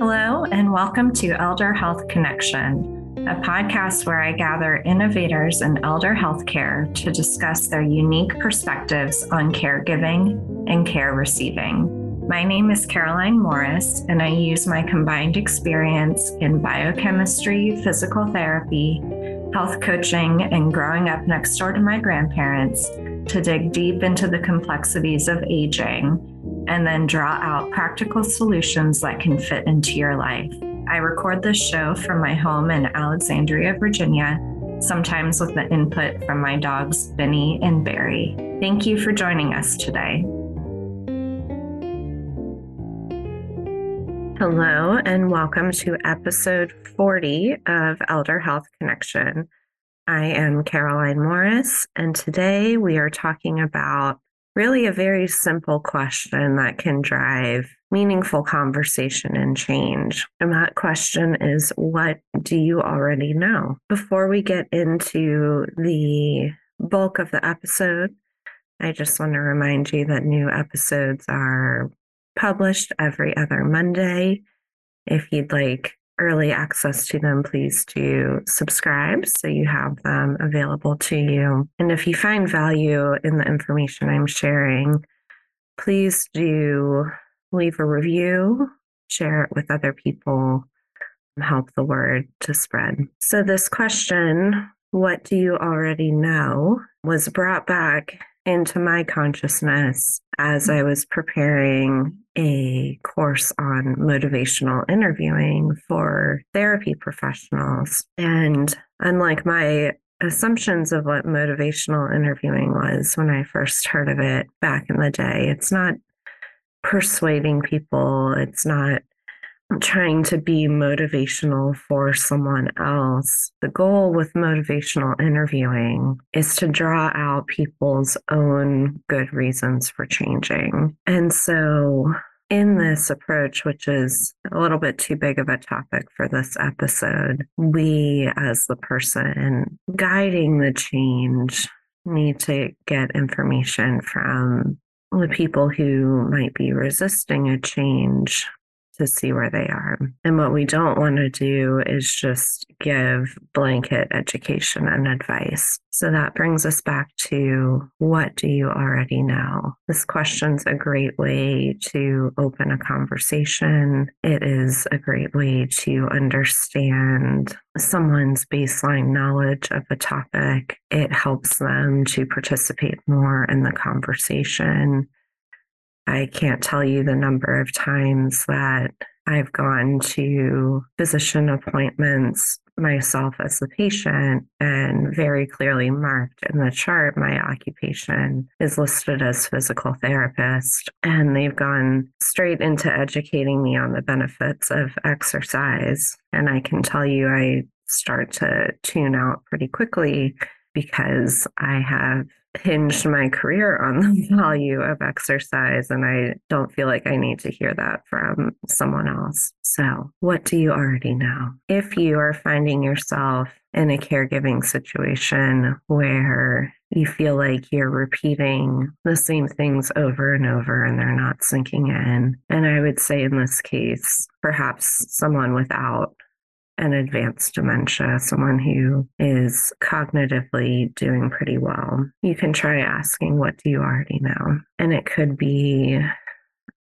Hello, and welcome to Elder Health Connection, a podcast where I gather innovators in elder healthcare to discuss their unique perspectives on caregiving and care receiving. My name is Caroline Morris, and I use my combined experience in biochemistry, physical therapy, health coaching, and growing up next door to my grandparents to dig deep into the complexities of aging and then draw out practical solutions that can fit into your life. I record this show from my home in Alexandria, Virginia, sometimes with the input from my dogs, Benny and Barry. Thank you for joining us today. Hello, and welcome to episode 40 of Elder Health Connection. I am Caroline Morris, and today we are talking about really a very simple question that can drive meaningful conversation and change. And that question is what do you already know? Before we get into the bulk of the episode, I just want to remind you that new episodes are published every other Monday. If you'd like early access to them, please do subscribe so you have them available to you. And if you find value in the information I'm sharing, please do leave a review, share it with other people, help the word to spread. So, this question, what do you already know, was brought back into my consciousness as I was preparing a course on motivational interviewing for therapy professionals. And unlike my assumptions of what motivational interviewing was when I first heard of it back in the day, it's not persuading people, it's not trying to be motivational for someone else. The goal with motivational interviewing is to draw out people's own good reasons for changing. And so, in this approach, which is a little bit too big of a topic for this episode, we, as the person guiding the change, need to get information from the people who might be resisting a change to see where they are. And what we don't want to do is just give blanket education and advice. So that brings us back to what do you already know? This question's a great way to open a conversation. It is a great way to understand someone's baseline knowledge of a topic. It helps them to participate more in the conversation I can't tell you the number of times that I've gone to physician appointments myself as the patient and very clearly marked in the chart my occupation is listed as physical therapist. And they've gone straight into educating me on the benefits of exercise. And I can tell you I start to tune out pretty quickly because I have hinged my career on the value of exercise, and I don't feel like I need to hear that from someone else. So, what do you already know? If you are finding yourself in a caregiving situation where you feel like you're repeating the same things over and over and they're not sinking in. And I would say in this case, perhaps someone without an advanced dementia, someone who is cognitively doing pretty well, you can try asking, What do you already know? And it could be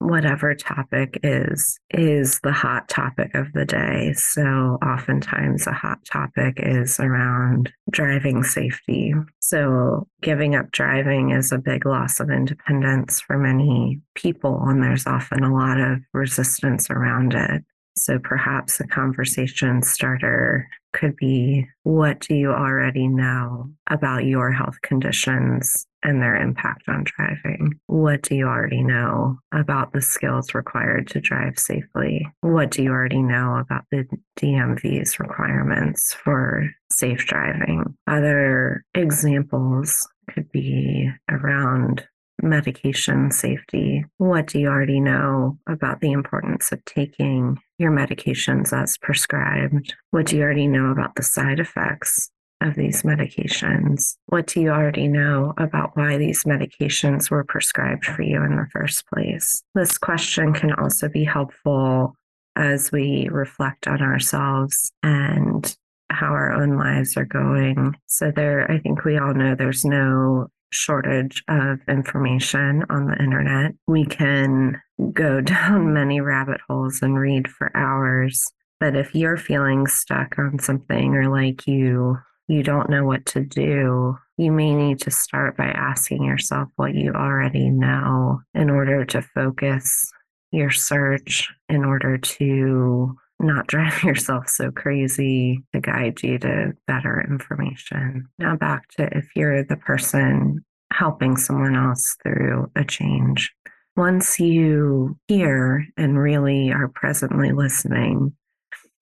whatever topic is is the hot topic of the day. So oftentimes a hot topic is around driving safety. So giving up driving is a big loss of independence for many people and there's often a lot of resistance around it so perhaps a conversation starter could be what do you already know about your health conditions and their impact on driving? What do you already know about the skills required to drive safely? What do you already know about the DMV's requirements for safe driving? Other examples could be around medication safety. What do you already know about the importance of taking your medications as prescribed? What do you already know about the side effects of these medications? What do you already know about why these medications were prescribed for you in the first place? This question can also be helpful as we reflect on ourselves and how our own lives are going. So, there, I think we all know there's no shortage of information on the internet. We can go down many rabbit holes and read for hours. But if you're feeling stuck on something or like you you don't know what to do, you may need to start by asking yourself what you already know in order to focus your search, in order to not drive yourself so crazy to guide you to better information. Now, back to if you're the person helping someone else through a change. Once you hear and really are presently listening,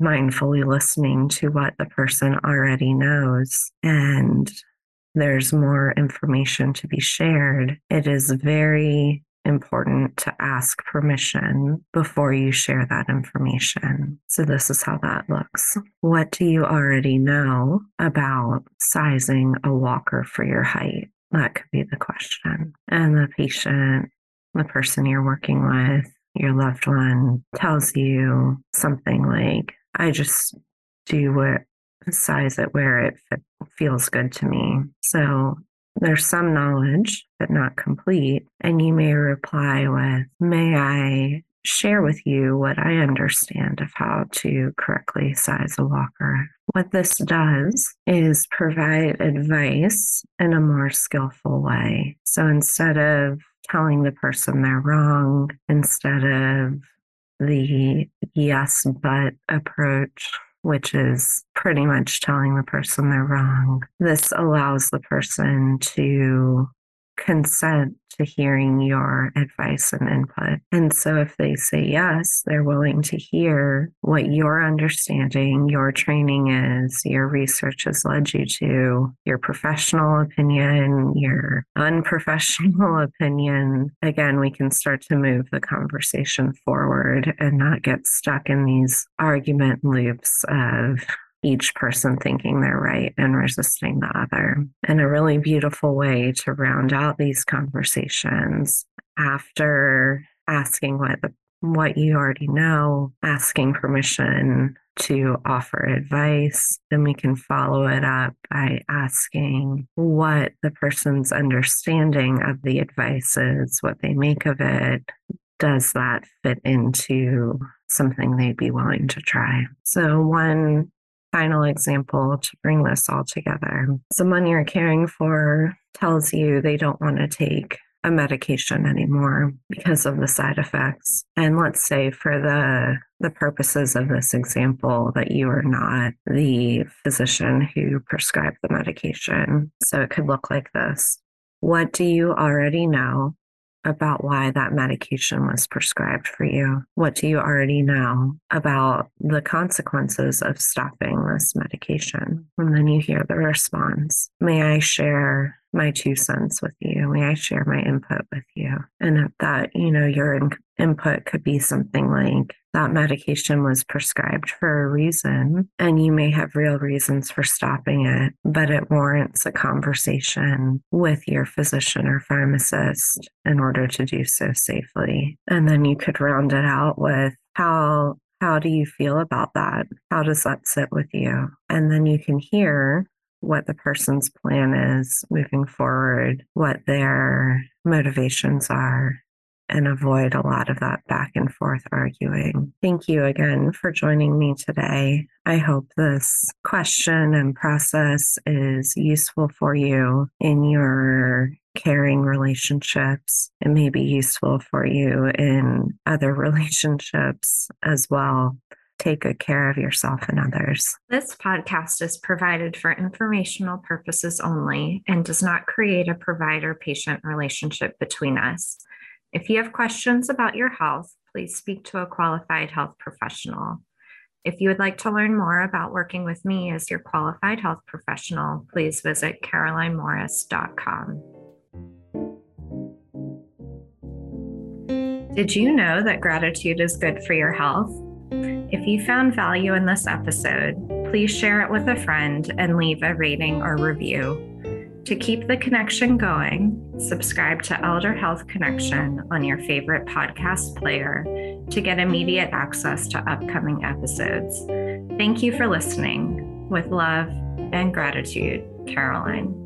mindfully listening to what the person already knows and there's more information to be shared, it is very important to ask permission before you share that information. So, this is how that looks. What do you already know about sizing a walker for your height? That could be the question. And the patient, the person you're working with, your loved one tells you something like, I just do what size it where it feels good to me. So there's some knowledge, but not complete. And you may reply with, May I share with you what I understand of how to correctly size a walker? What this does is provide advice in a more skillful way. So instead of telling the person they're wrong, instead of the yes, but approach, which is pretty much telling the person they're wrong. This allows the person to consent to hearing your advice and input. And so if they say yes, they're willing to hear what your understanding, your training is, your research has led you to, your professional opinion, your unprofessional opinion. Again, we can start to move the conversation forward and not get stuck in these argument loops of each person thinking they're right and resisting the other. And a really beautiful way to round out these conversations after asking what the, what you already know, asking permission to offer advice. Then we can follow it up by asking what the person's understanding of the advice is, what they make of it. Does that fit into something they'd be willing to try? So, one final example to bring this all together. Someone you're caring for tells you they don't want to take a medication anymore because of the side effects. And let's say for the the purposes of this example that you are not the physician who prescribed the medication. So it could look like this. What do you already know about why that medication was prescribed for you? What do you already know about the consequences of stopping this medication? And then you hear the response May I share my two cents with you? May I share my input with you? And that, you know, your in- input could be something like that medication was prescribed for a reason, and you may have real reasons for stopping it, but it warrants a conversation with your physician or pharmacist in order to do so safely. And then you could round it out with how how do you feel about that? How does that sit with you? And then you can hear what the person's plan is moving forward, what their motivations are, and avoid a lot of that back and forth arguing. Thank you again for joining me today. I hope this question and process is useful for you in your caring relationships. It may be useful for you in other relationships as well take good care of yourself and others. This podcast is provided for informational purposes only and does not create a provider patient relationship between us. If you have questions about your health, please speak to a qualified health professional. If you would like to learn more about working with me as your qualified health professional, please visit carolinemorris.com. Did you know that gratitude is good for your health? If you found value in this episode, please share it with a friend and leave a rating or review. To keep the connection going, Subscribe to Elder Health Connection on your favorite podcast player to get immediate access to upcoming episodes. Thank you for listening. With love and gratitude, Caroline.